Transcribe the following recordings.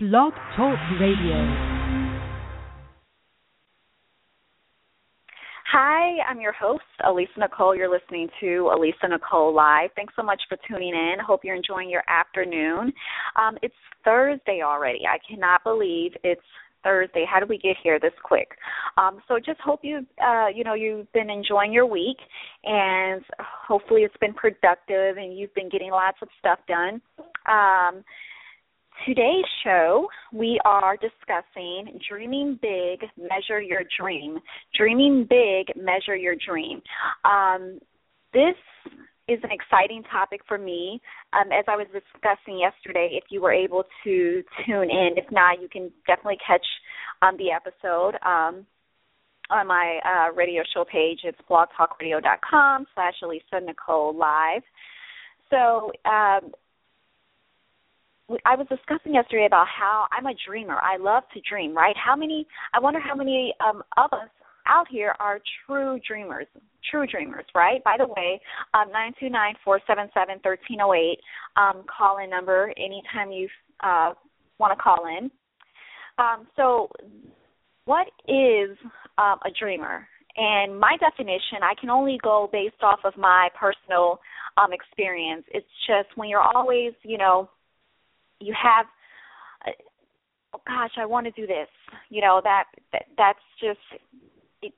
Blog Talk Radio. Hi, I'm your host, Alisa Nicole. You're listening to Alisa Nicole Live. Thanks so much for tuning in. Hope you're enjoying your afternoon. Um, it's Thursday already. I cannot believe it's Thursday. How did we get here this quick? Um, so just hope you, uh, you know, you've been enjoying your week, and hopefully it's been productive, and you've been getting lots of stuff done. Um, Today's show, we are discussing Dreaming Big, Measure Your Dream. Dreaming Big, Measure Your Dream. Um, this is an exciting topic for me. Um, as I was discussing yesterday, if you were able to tune in, if not, you can definitely catch um, the episode um, on my uh, radio show page. It's blogtalkradio.com slash Alisa Nicole Live. So um, I was discussing yesterday about how I'm a dreamer. I love to dream, right? How many? I wonder how many um, of us out here are true dreamers, true dreamers, right? By the way, um, nine two nine four seven seven thirteen zero oh eight. Um, call in number anytime you uh, want to call in. Um, so, what is um, a dreamer? And my definition, I can only go based off of my personal um, experience. It's just when you're always, you know, you have uh, oh gosh i want to do this. You know that, that that's just it,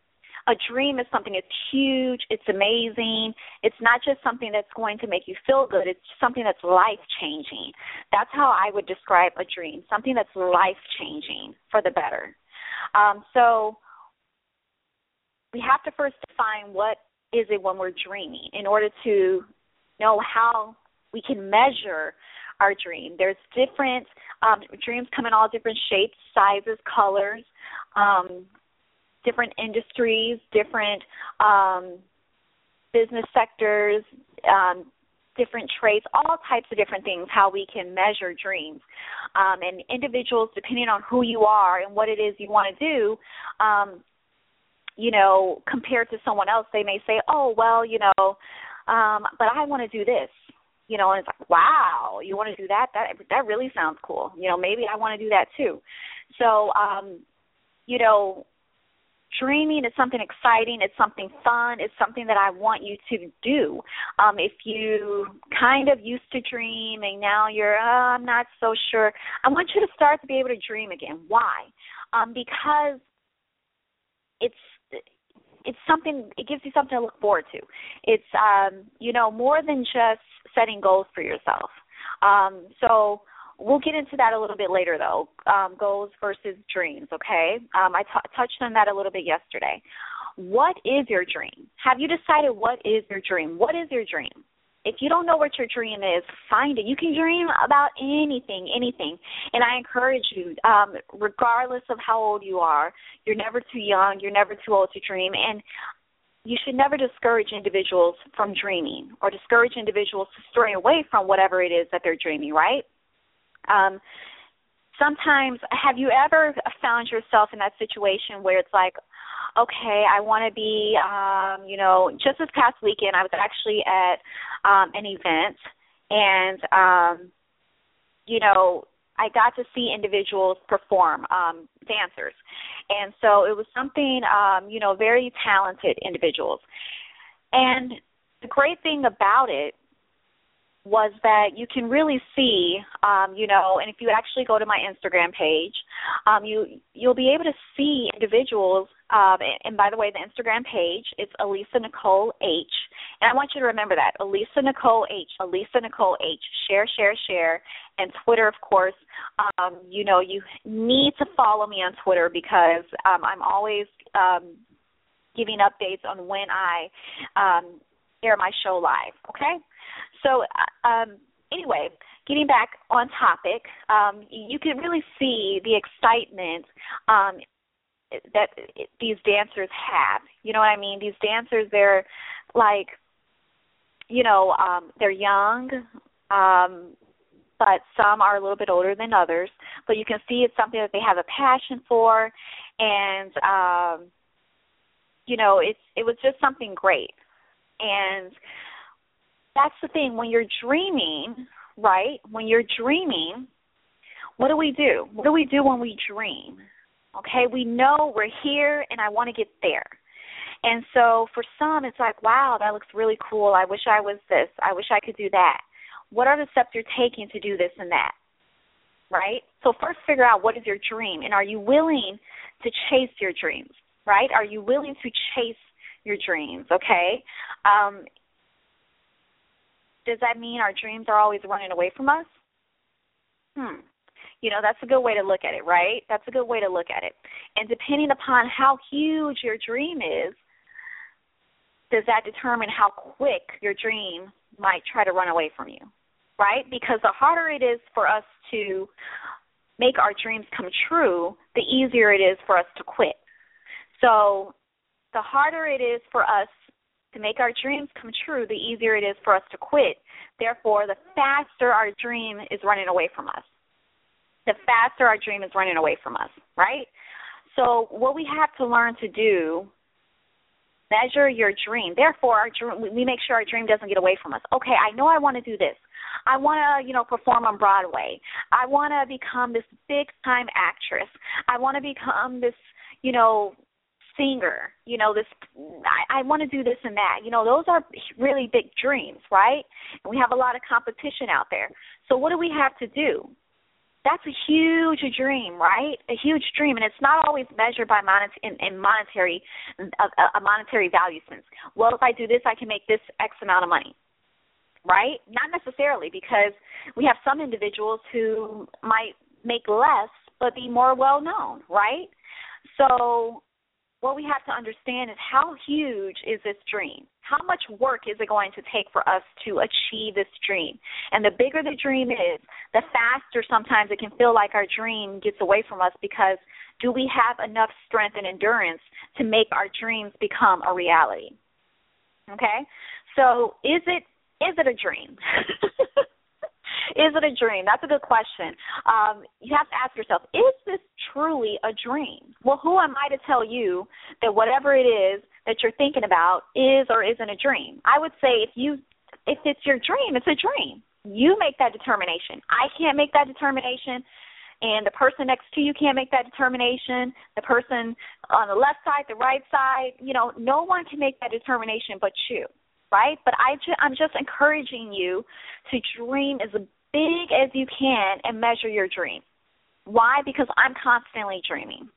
a dream is something that's huge it's amazing. It's not just something that's going to make you feel good it's something that's life changing that's how i would describe a dream something that's life changing for the better. Um, so we have to first define what is it when we're dreaming in order to know how we can measure our dream. There's different um, dreams come in all different shapes, sizes, colors, um, different industries, different um, business sectors, um, different traits, all types of different things, how we can measure dreams. Um, and individuals, depending on who you are and what it is you want to do, um, you know, compared to someone else, they may say, oh, well, you know, um, but I want to do this you know, and it's like, wow, you want to do that? That that really sounds cool. You know, maybe I want to do that too. So, um, you know, dreaming is something exciting. It's something fun. It's something that I want you to do. Um, if you kind of used to dream and now you're, oh, I'm not so sure, I want you to start to be able to dream again. Why? Um, because it's it's something it gives you something to look forward to. It's um you know more than just setting goals for yourself. Um so we'll get into that a little bit later though um goals versus dreams okay? Um I t- touched on that a little bit yesterday. What is your dream? Have you decided what is your dream? What is your dream if you don't know what your dream is, find it. You can dream about anything, anything. And I encourage you, um, regardless of how old you are, you're never too young, you're never too old to dream. And you should never discourage individuals from dreaming or discourage individuals to stray away from whatever it is that they're dreaming, right? Um, sometimes, have you ever found yourself in that situation where it's like, okay, I want to be, um, you know, just this past weekend, I was actually at um, an event, and, um, you know, I got to see individuals perform, um, dancers. And so it was something, um, you know, very talented individuals. And the great thing about it was that you can really see, um, you know, and if you actually go to my Instagram page, um, you you'll be able to see individuals. Um, and by the way, the Instagram page is Alisa Nicole H, and I want you to remember that Alisa Nicole H, Alisa Nicole H. Share, share, share, and Twitter, of course. Um, you know, you need to follow me on Twitter because um, I'm always um, giving updates on when I um, air my show live. Okay. So, uh, um, anyway, getting back on topic, um, you can really see the excitement um, that these dancers have. You know what I mean? These dancers, they're like, you know, um, they're young, um, but some are a little bit older than others. But you can see it's something that they have a passion for, and um, you know, it's it was just something great. And that's the thing when you're dreaming, right? When you're dreaming, what do we do? What do we do when we dream? Okay, we know we're here and I want to get there. And so for some, it's like, wow, that looks really cool. I wish I was this. I wish I could do that. What are the steps you're taking to do this and that? Right? So first figure out what is your dream and are you willing to chase your dreams? Right? Are you willing to chase your dreams? Okay? Um, does that mean our dreams are always running away from us? Hmm. You know, that's a good way to look at it, right? That's a good way to look at it. And depending upon how huge your dream is, does that determine how quick your dream might try to run away from you, right? Because the harder it is for us to make our dreams come true, the easier it is for us to quit. So, the harder it is for us to make our dreams come true, the easier it is for us to quit. Therefore, the faster our dream is running away from us the faster our dream is running away from us, right? So what we have to learn to do measure your dream. Therefore, our dream, we make sure our dream doesn't get away from us. Okay, I know I want to do this. I want to, you know, perform on Broadway. I want to become this big time actress. I want to become this, you know, singer. You know, this. I, I want to do this and that. You know, those are really big dreams, right? And we have a lot of competition out there. So what do we have to do? That's a huge dream, right? A huge dream, and it's not always measured by monet- in, in monetary a, a monetary value sense. Well, if I do this, I can make this X amount of money, right? Not necessarily, because we have some individuals who might make less but be more well known, right? So what we have to understand is how huge is this dream? How much work is it going to take for us to achieve this dream? And the bigger the dream is, the faster sometimes it can feel like our dream gets away from us because do we have enough strength and endurance to make our dreams become a reality? Okay? So is it is it a dream? Is it a dream? That's a good question. Um, you have to ask yourself, is this truly a dream? Well, who am I to tell you that whatever it is that you're thinking about is or isn't a dream? I would say if you if it's your dream, it's a dream. You make that determination. I can't make that determination and the person next to you can't make that determination the person on the left side the right side you know no one can make that determination but you right but i ju- i'm just encouraging you to dream as big as you can and measure your dream. Why? Because I'm constantly dreaming.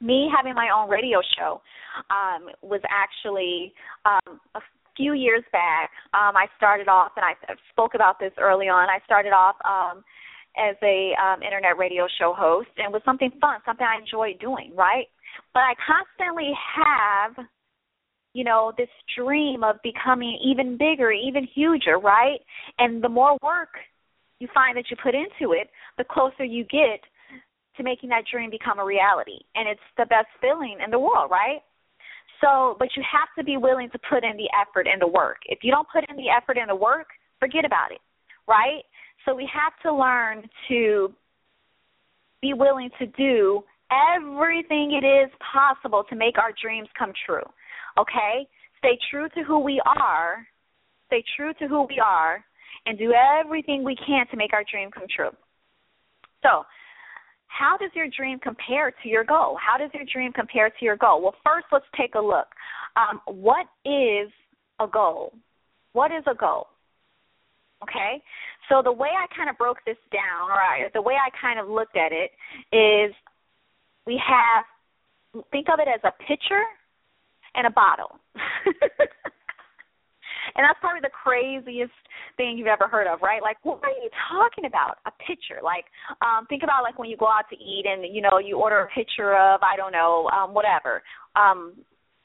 Me having my own radio show um, was actually um, a few years back. Um, I started off, and I spoke about this early on. I started off um, as a um, internet radio show host, and it was something fun, something I enjoyed doing. Right, but I constantly have you know this dream of becoming even bigger even huger right and the more work you find that you put into it, the closer you get to making that dream become a reality. And it's the best feeling in the world, right? So, but you have to be willing to put in the effort and the work. If you don't put in the effort and the work, forget about it, right? So we have to learn to be willing to do everything it is possible to make our dreams come true. Okay? Stay true to who we are. Stay true to who we are and do everything we can to make our dream come true. So, how does your dream compare to your goal? How does your dream compare to your goal? Well, first, let's take a look. Um, what is a goal? What is a goal? Okay, so the way I kind of broke this down, or I, the way I kind of looked at it, is we have think of it as a pitcher and a bottle. And that's probably the craziest thing you've ever heard of, right? Like, what are you talking about? A pitcher. Like, um, think about like when you go out to eat and you know you order a pitcher of I don't know um, whatever. Um,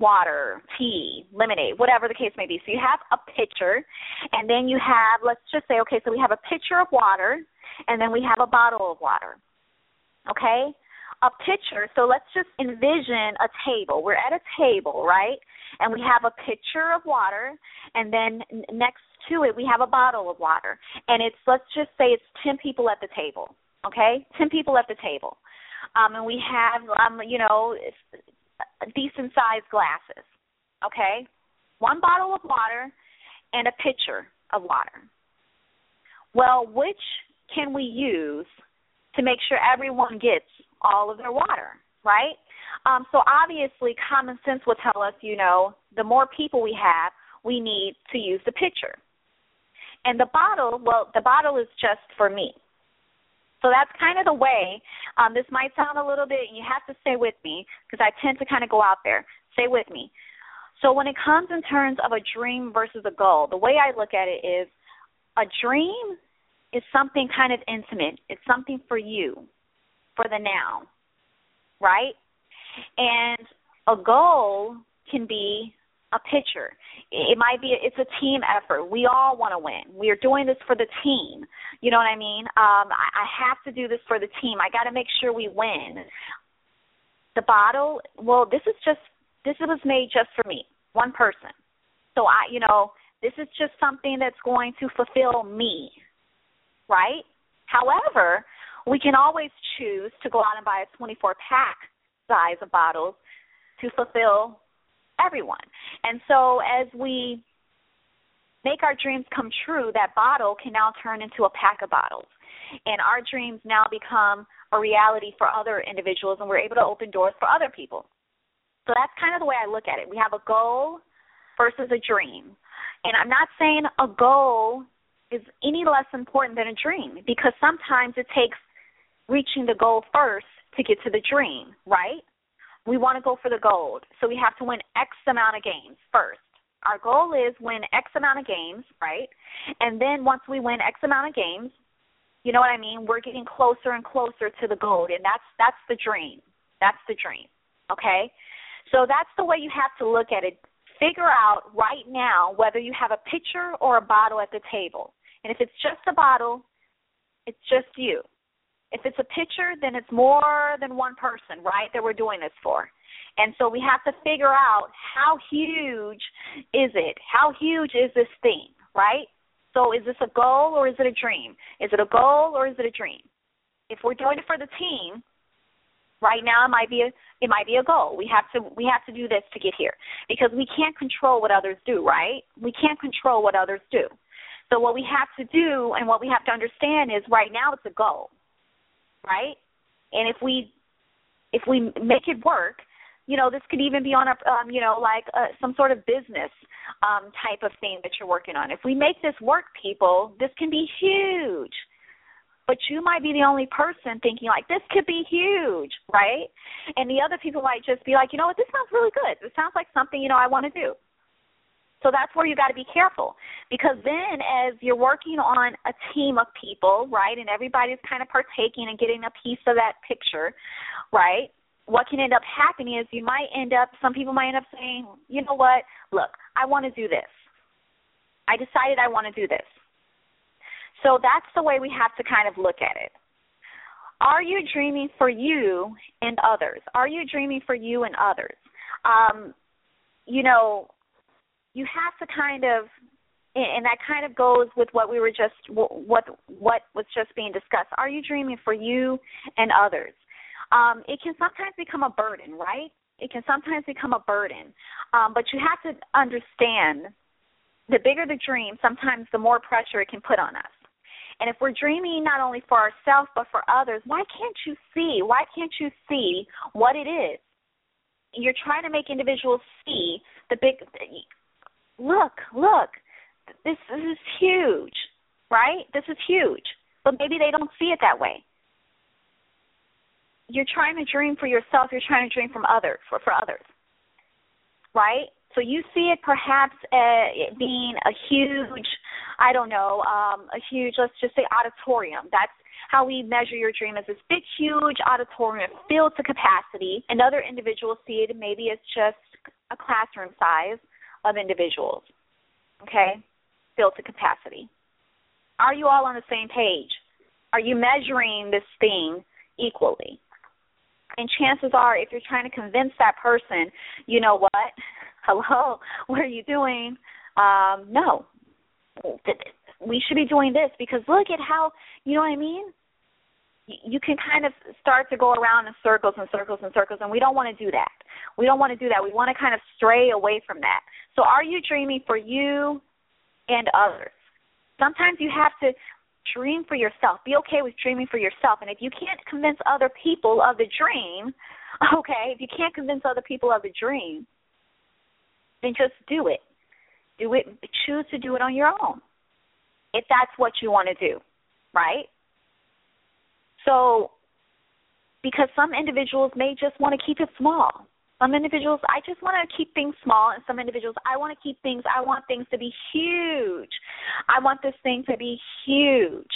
water, tea, lemonade, whatever the case may be. So you have a pitcher, and then you have, let's just say, okay, so we have a pitcher of water, and then we have a bottle of water. Okay? A pitcher, so let's just envision a table. We're at a table, right? and we have a pitcher of water, and then next to it we have a bottle of water, and it's let's just say it's ten people at the table, okay, ten people at the table, um, and we have um, you know decent sized glasses, okay, one bottle of water and a pitcher of water. Well, which can we use to make sure everyone gets all of their water, right? Um, so obviously, common sense will tell us, you know, the more people we have, we need to use the pitcher. And the bottle, well, the bottle is just for me. So that's kind of the way. Um, this might sound a little bit, you have to stay with me because I tend to kind of go out there. Stay with me. So when it comes in terms of a dream versus a goal, the way I look at it is a dream is something kind of intimate. It's something for you, for the now, right? And a goal can be a pitcher. It might be it's a team effort. We all want to win. We are doing this for the team. You know what I mean? Um, I, I have to do this for the team. I got to make sure we win. The bottle, well, this is just this was made just for me, one person. So I, you know, this is just something that's going to fulfill me, right? However, we can always choose to go out and buy a 24 pack size of bottles to fulfill everyone. And so as we make our dreams come true, that bottle can now turn into a pack of bottles. And our dreams now become a reality for other individuals, and we're able to open doors for other people. So that's kind of the way I look at it. We have a goal versus a dream. And I'm not saying a goal is any less important than a dream because sometimes it takes reaching the goal first to get to the dream, right? we want to go for the gold. So we have to win X amount of games first. Our goal is win X amount of games, right? And then once we win X amount of games, you know what I mean? We're getting closer and closer to the gold, and that's that's the dream. That's the dream. Okay? So that's the way you have to look at it. Figure out right now whether you have a pitcher or a bottle at the table. And if it's just a bottle, it's just you. If it's a pitcher, then it's more than one person, right, that we're doing this for. And so we have to figure out how huge is it? How huge is this thing, right? So is this a goal or is it a dream? Is it a goal or is it a dream? If we're doing it for the team, right now it might be a it might be a goal. We have to we have to do this to get here because we can't control what others do, right? We can't control what others do. So what we have to do and what we have to understand is right now it's a goal right? And if we if we make it work, you know, this could even be on a um, you know, like uh, some sort of business um type of thing that you're working on. If we make this work, people, this can be huge. But you might be the only person thinking like this could be huge, right? And the other people might just be like, you know what, this sounds really good. This sounds like something, you know, I want to do. So that's where you got to be careful because then as you're working on a team of people, right, and everybody's kind of partaking and getting a piece of that picture, right? What can end up happening is you might end up some people might end up saying, "You know what? Look, I want to do this. I decided I want to do this." So that's the way we have to kind of look at it. Are you dreaming for you and others? Are you dreaming for you and others? Um, you know, you have to kind of and that kind of goes with what we were just what what was just being discussed. Are you dreaming for you and others? Um it can sometimes become a burden right? It can sometimes become a burden. Um but you have to understand the bigger the dream sometimes the more pressure it can put on us. And if we're dreaming not only for ourselves but for others why can't you see why can't you see what it is? You're trying to make individuals see the big look, look, this, this is huge, right? This is huge. But maybe they don't see it that way. You're trying to dream for yourself, you're trying to dream from others for, for others. Right? So you see it perhaps uh, being a huge, I don't know, um, a huge, let's just say auditorium. That's how we measure your dream as this big, huge auditorium filled to capacity. And other individuals see it maybe as just a classroom size of individuals, okay, filled to capacity. Are you all on the same page? Are you measuring this thing equally? And chances are, if you're trying to convince that person, you know what? Hello, what are you doing? Um, no, we should be doing this because look at how, you know what I mean? You can kind of start to go around in circles and circles and circles, and we don't want to do that. We don't want to do that. We want to kind of stray away from that. So, are you dreaming for you and others? Sometimes you have to dream for yourself. Be okay with dreaming for yourself. And if you can't convince other people of the dream, okay, if you can't convince other people of the dream, then just do it. Do it choose to do it on your own. If that's what you want to do, right? So because some individuals may just want to keep it small. Some individuals, I just want to keep things small, and some individuals, I want to keep things, I want things to be huge. I want this thing to be huge.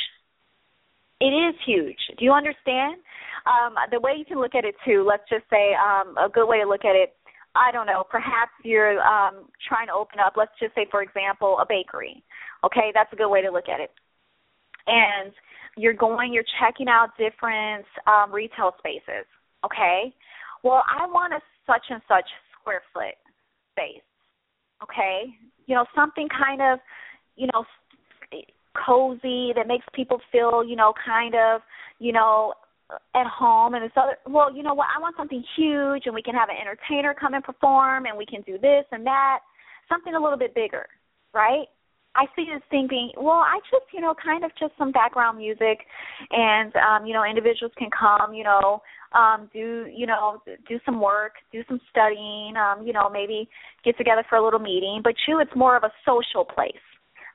It is huge. Do you understand? Um, the way you can look at it, too, let's just say um, a good way to look at it, I don't know, perhaps you're um, trying to open up, let's just say, for example, a bakery. Okay, that's a good way to look at it. And you're going, you're checking out different um, retail spaces. Okay, well, I want a such and such square foot space. Okay, you know something kind of, you know, cozy that makes people feel, you know, kind of, you know, at home and it's other well you know what i want something huge and we can have an entertainer come and perform and we can do this and that something a little bit bigger right I see this thing being well, I just you know kind of just some background music, and um, you know individuals can come, you know, um, do you know do some work, do some studying, um, you know maybe get together for a little meeting. But you, it's more of a social place.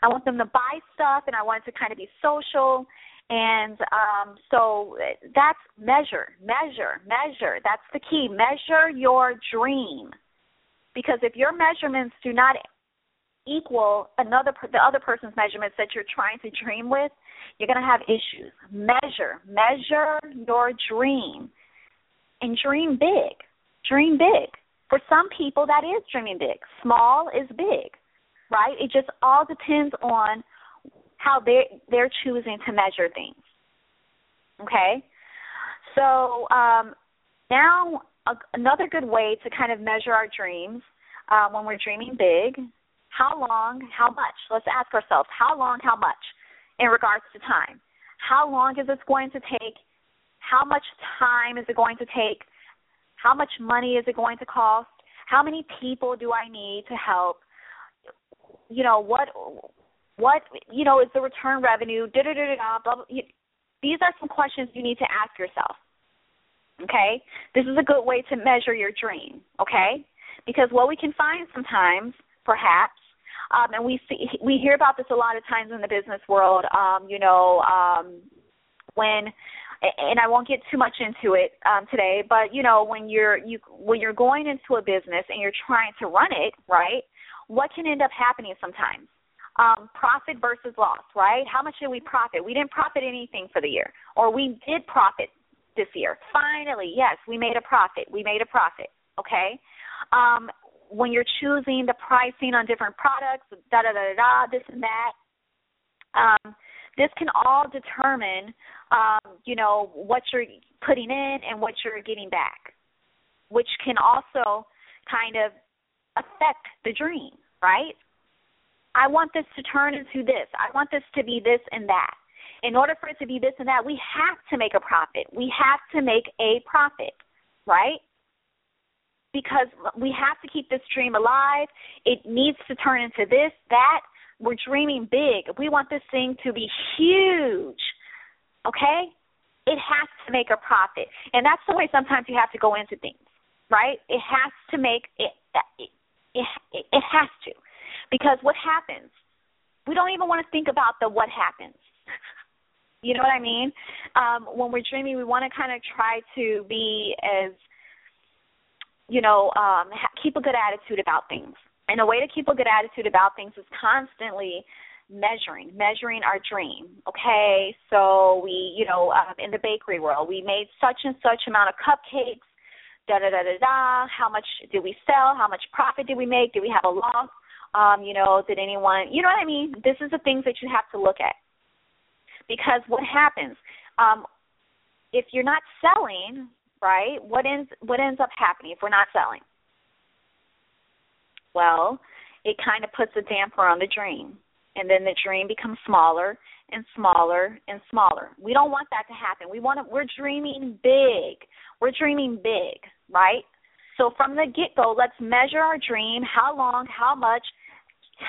I want them to buy stuff, and I want it to kind of be social. And um, so that's measure, measure, measure. That's the key. Measure your dream. Because if your measurements do not equal another the other person's measurements that you're trying to dream with, you're going to have issues. Measure, measure your dream, and dream big. Dream big. For some people, that is dreaming big. Small is big, right? It just all depends on how they they're choosing to measure things. Okay, so um, now a, another good way to kind of measure our dreams uh, when we're dreaming big how long, how much? Let's ask ourselves how long, how much in regards to time. How long is this going to take? How much time is it going to take? How much money is it going to cost? How many people do I need to help? You know, what what you know is the return revenue? Da da da da blah. blah. These are some questions you need to ask yourself. Okay? This is a good way to measure your dream, okay? Because what we can find sometimes, perhaps, um, and we see we hear about this a lot of times in the business world. Um, you know, um, when and I won't get too much into it um, today, but you know, when you're you when you're going into a business and you're trying to run it, right? What can end up happening sometimes? Um, profit versus loss, right? How much did we profit? We didn't profit anything for the year, or we did profit this year. Finally, yes, we made a profit. We made a profit. Okay. Um, when you're choosing the pricing on different products, da da da da, this and that. Um, this can all determine, um, you know, what you're putting in and what you're getting back, which can also kind of affect the dream, right? I want this to turn into this. I want this to be this and that. In order for it to be this and that, we have to make a profit. We have to make a profit, right? Because we have to keep this dream alive. It needs to turn into this, that. We're dreaming big. We want this thing to be huge. Okay? It has to make a profit. And that's the way sometimes you have to go into things, right? It has to make it it it, it has to. Because what happens? We don't even want to think about the what happens. you know what I mean? Um, when we're dreaming, we want to kind of try to be as you know, um, ha- keep a good attitude about things. And a way to keep a good attitude about things is constantly measuring, measuring our dream. Okay, so we, you know, um, in the bakery world, we made such and such amount of cupcakes. Da da da da da. How much did we sell? How much profit did we make? Did we have a loss? Um, you know, did anyone? You know what I mean? This is the things that you have to look at. Because what happens? Um, if you're not selling, right? What ends what ends up happening if we're not selling? Well, it kind of puts a damper on the dream. And then the dream becomes smaller and smaller and smaller. We don't want that to happen. We want to we're dreaming big. We're dreaming big, right? So from the get-go, let's measure our dream, how long, how much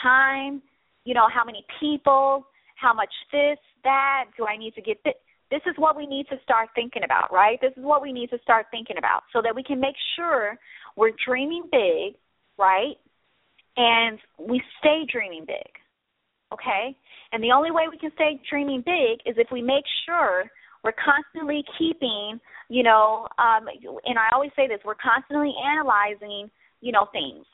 time, you know, how many people, How much this, that? Do I need to get this? This is what we need to start thinking about, right? This is what we need to start thinking about so that we can make sure we're dreaming big, right? And we stay dreaming big. Okay? And the only way we can stay dreaming big is if we make sure we're constantly keeping, you know, um, and I always say this, we're constantly analyzing, you know, things,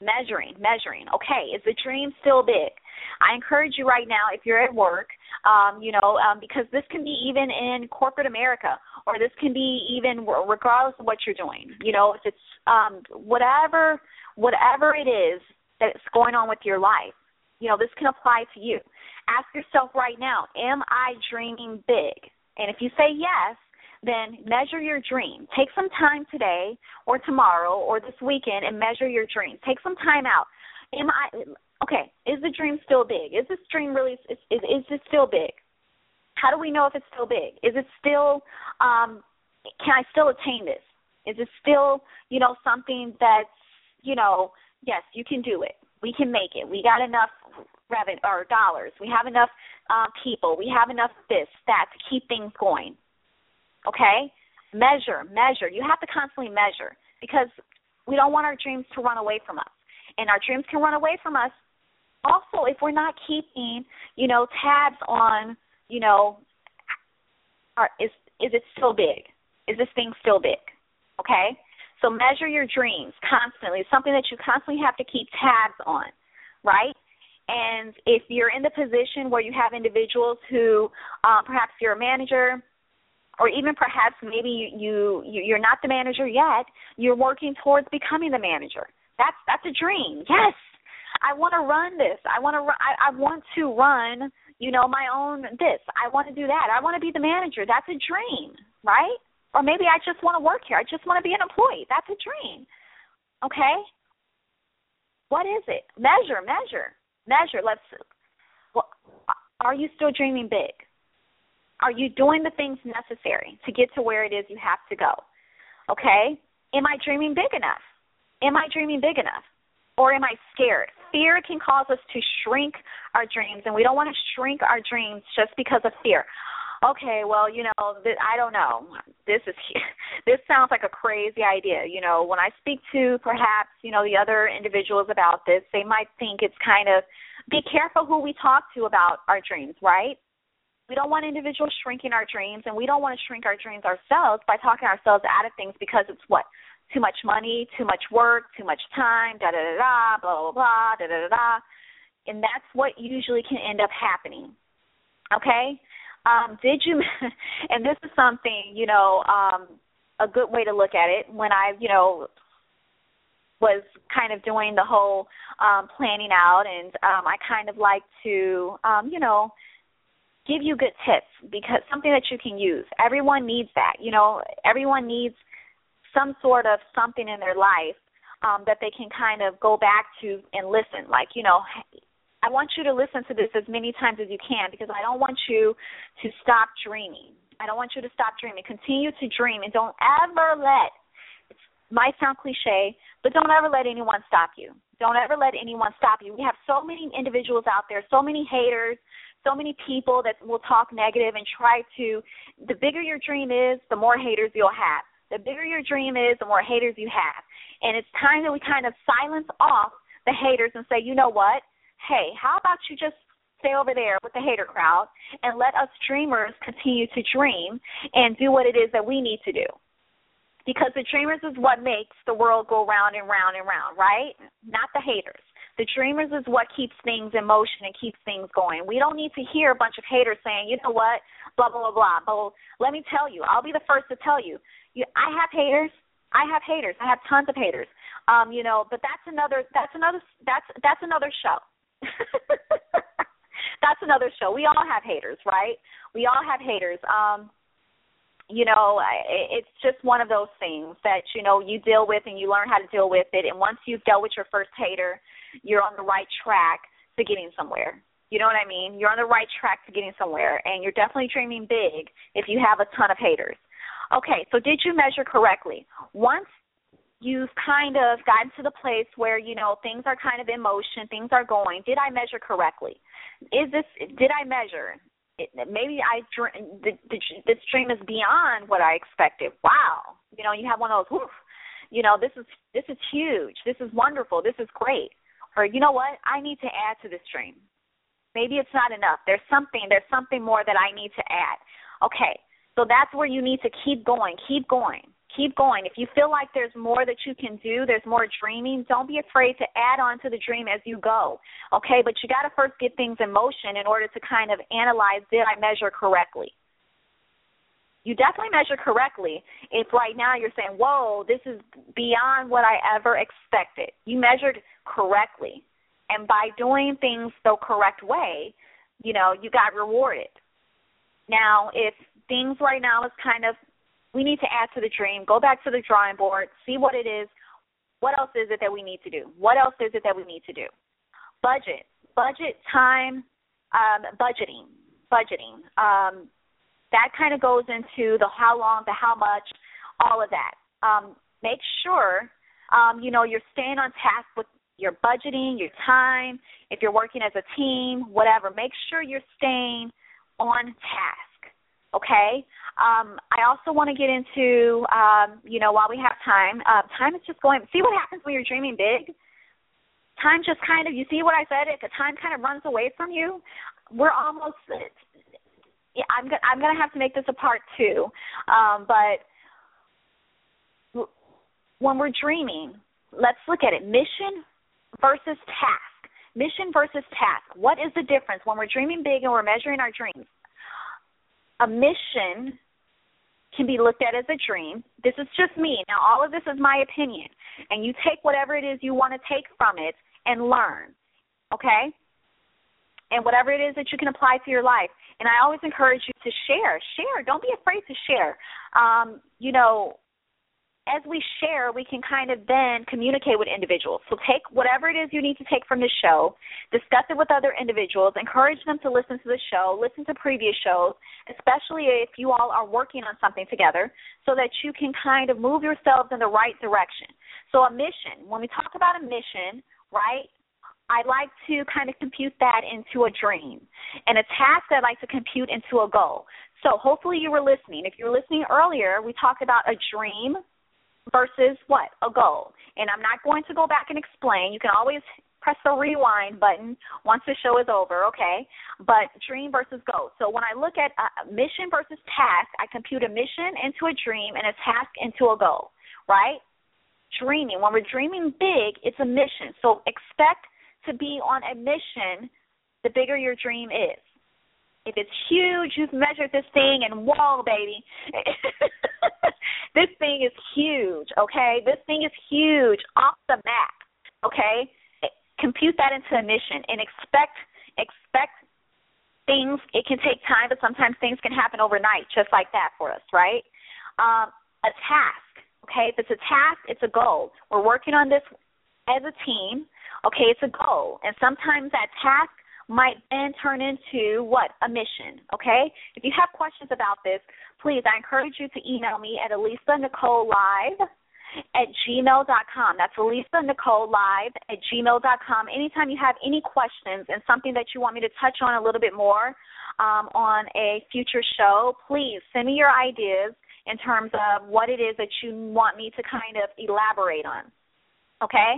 measuring, measuring. Okay, is the dream still big? I encourage you right now, if you're at work, um, you know, um, because this can be even in corporate America, or this can be even regardless of what you're doing. You know, if it's um, whatever, whatever it is that's going on with your life, you know, this can apply to you. Ask yourself right now, am I dreaming big? And if you say yes, then measure your dream. Take some time today or tomorrow or this weekend and measure your dream. Take some time out. Am I okay? Is the dream still big? Is this dream really is is, is it still big? How do we know if it's still big? Is it still um can I still attain this? Is it still, you know, something that's, you know, yes, you can do it we can make it. We got enough revenue or dollars. We have enough uh, people. We have enough this, that to keep things going. Okay? Measure, measure. You have to constantly measure because we don't want our dreams to run away from us. And our dreams can run away from us also if we're not keeping, you know, tabs on, you know, is is it still big? Is this thing still big? Okay? So measure your dreams constantly. It's something that you constantly have to keep tabs on, right? And if you're in the position where you have individuals who, uh, perhaps you're a manager, or even perhaps maybe you, you you're not the manager yet, you're working towards becoming the manager. That's that's a dream. Yes, I want to run this. I want to. Run, I, I want to run. You know, my own this. I want to do that. I want to be the manager. That's a dream, right? Or maybe I just want to work here. I just want to be an employee. That's a dream. Okay? What is it? Measure, measure, measure. Let's. Well, are you still dreaming big? Are you doing the things necessary to get to where it is you have to go? Okay? Am I dreaming big enough? Am I dreaming big enough? Or am I scared? Fear can cause us to shrink our dreams, and we don't want to shrink our dreams just because of fear okay, well, you know, th- I don't know. This is this sounds like a crazy idea. You know, when I speak to perhaps you know the other individuals about this, they might think it's kind of be careful who we talk to about our dreams, right? We don't want individuals shrinking our dreams, and we don't want to shrink our dreams ourselves by talking ourselves out of things because it's what too much money, too much work, too much time, da da da da, blah blah blah, da da da da, and that's what usually can end up happening. Okay, um, did you? and this is something you know um, a good way to look at it. When I you know was kind of doing the whole um, planning out, and um, I kind of like to um, you know give you good tips because something that you can use. Everyone needs that. You know, everyone needs some sort of something in their life um, that they can kind of go back to and listen. Like, you know, I want you to listen to this as many times as you can because I don't want you to stop dreaming. I don't want you to stop dreaming. Continue to dream and don't ever let it might sound cliche, but don't ever let anyone stop you. Don't ever let anyone stop you. We have so many individuals out there, so many haters, so many people that will talk negative and try to the bigger your dream is, the more haters you'll have. The bigger your dream is, the more haters you have. And it's time that we kind of silence off the haters and say, you know what? hey, how about you just stay over there with the hater crowd and let us dreamers continue to dream and do what it is that we need to do. Because the dreamers is what makes the world go round and round and round, right? Not the haters. The dreamers is what keeps things in motion and keeps things going. We don't need to hear a bunch of haters saying, you know what, blah blah blah blah. But let me tell you, I'll be the first to tell you, you I have haters. I have haters. I have tons of haters. Um, you know, but that's another that's another that's that's another show. That's another show. We all have haters, right? We all have haters. Um you know, it's just one of those things that you know you deal with and you learn how to deal with it. And once you've dealt with your first hater, you're on the right track to getting somewhere. You know what I mean? You're on the right track to getting somewhere, and you're definitely dreaming big if you have a ton of haters. Okay, so did you measure correctly? Once you've kind of gotten to the place where you know things are kind of in motion, things are going. Did I measure correctly? Is this did I measure? Maybe I the, the, this dream is beyond what I expected. Wow, you know, you have one of those. Whew, you know, this is this is huge. This is wonderful. This is great. Or you know what? I need to add to this dream. Maybe it's not enough. There's something. There's something more that I need to add. Okay, so that's where you need to keep going. Keep going keep going. If you feel like there's more that you can do, there's more dreaming, don't be afraid to add on to the dream as you go. Okay, but you got to first get things in motion in order to kind of analyze did I measure correctly? You definitely measure correctly if right now you're saying, whoa, this is beyond what I ever expected. You measured correctly. And by doing things the correct way, you know, you got rewarded. Now, if things right now is kind of we need to add to the dream, go back to the drawing board, see what it is. What else is it that we need to do? What else is it that we need to do? Budget, budget, time, um, budgeting, budgeting. Um, that kind of goes into the how long, the how much, all of that. Um, make sure, um, you know, you're staying on task with your budgeting, your time. If you're working as a team, whatever, make sure you're staying on task. Okay. Um, I also want to get into, um, you know, while we have time, uh, time is just going. See what happens when you're dreaming big. Time just kind of, you see what I said? It, the time kind of runs away from you. We're almost. I'm gonna I'm gonna have to make this a part two, um, but when we're dreaming, let's look at it: mission versus task. Mission versus task. What is the difference when we're dreaming big and we're measuring our dreams? a mission can be looked at as a dream. This is just me. Now, all of this is my opinion. And you take whatever it is you want to take from it and learn. Okay? And whatever it is that you can apply to your life. And I always encourage you to share. Share. Don't be afraid to share. Um, you know, as we share, we can kind of then communicate with individuals. So take whatever it is you need to take from the show, discuss it with other individuals, encourage them to listen to the show, listen to previous shows, especially if you all are working on something together, so that you can kind of move yourselves in the right direction. So a mission, when we talk about a mission, right? I like to kind of compute that into a dream. And a task I like to compute into a goal. So hopefully you were listening. If you were listening earlier, we talked about a dream, versus what? A goal. And I'm not going to go back and explain. You can always press the rewind button once the show is over, okay? But dream versus goal. So when I look at a mission versus task, I compute a mission into a dream and a task into a goal, right? Dreaming. When we're dreaming big, it's a mission. So expect to be on a mission the bigger your dream is. If it's huge, you've measured this thing and whoa, baby. this thing is huge, okay? This thing is huge off the map, okay? Compute that into a mission and expect expect things. It can take time, but sometimes things can happen overnight, just like that for us, right? Um, a task, okay? If it's a task, it's a goal. We're working on this as a team, okay? It's a goal, and sometimes that task might then turn into what? A mission, okay? If you have questions about this, please, I encourage you to email me at Alisa Nicole Live at gmail.com. That's Alisa Nicole Live at gmail.com. Anytime you have any questions and something that you want me to touch on a little bit more um, on a future show, please send me your ideas in terms of what it is that you want me to kind of elaborate on. Okay?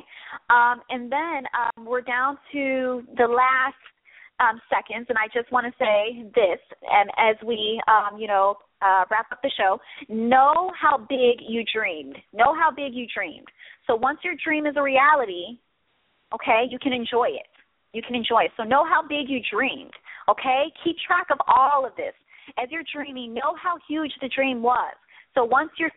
Um, and then um, we're down to the last um, seconds, and I just want to say this, and as we, um, you know, uh, wrap up the show, know how big you dreamed. Know how big you dreamed. So once your dream is a reality, okay, you can enjoy it. You can enjoy it. So know how big you dreamed. Okay, keep track of all of this as you're dreaming. Know how huge the dream was. So once you're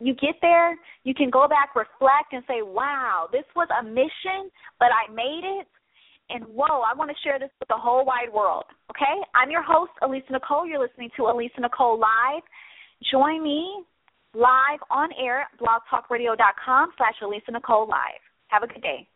you get there, you can go back, reflect, and say, "Wow, this was a mission, but I made it." and whoa, I want to share this with the whole wide world. Okay? I'm your host, Alisa Nicole. You're listening to Alisa Nicole Live. Join me live on air at blogtalkradio.com slash Alisa Nicole Live. Have a good day.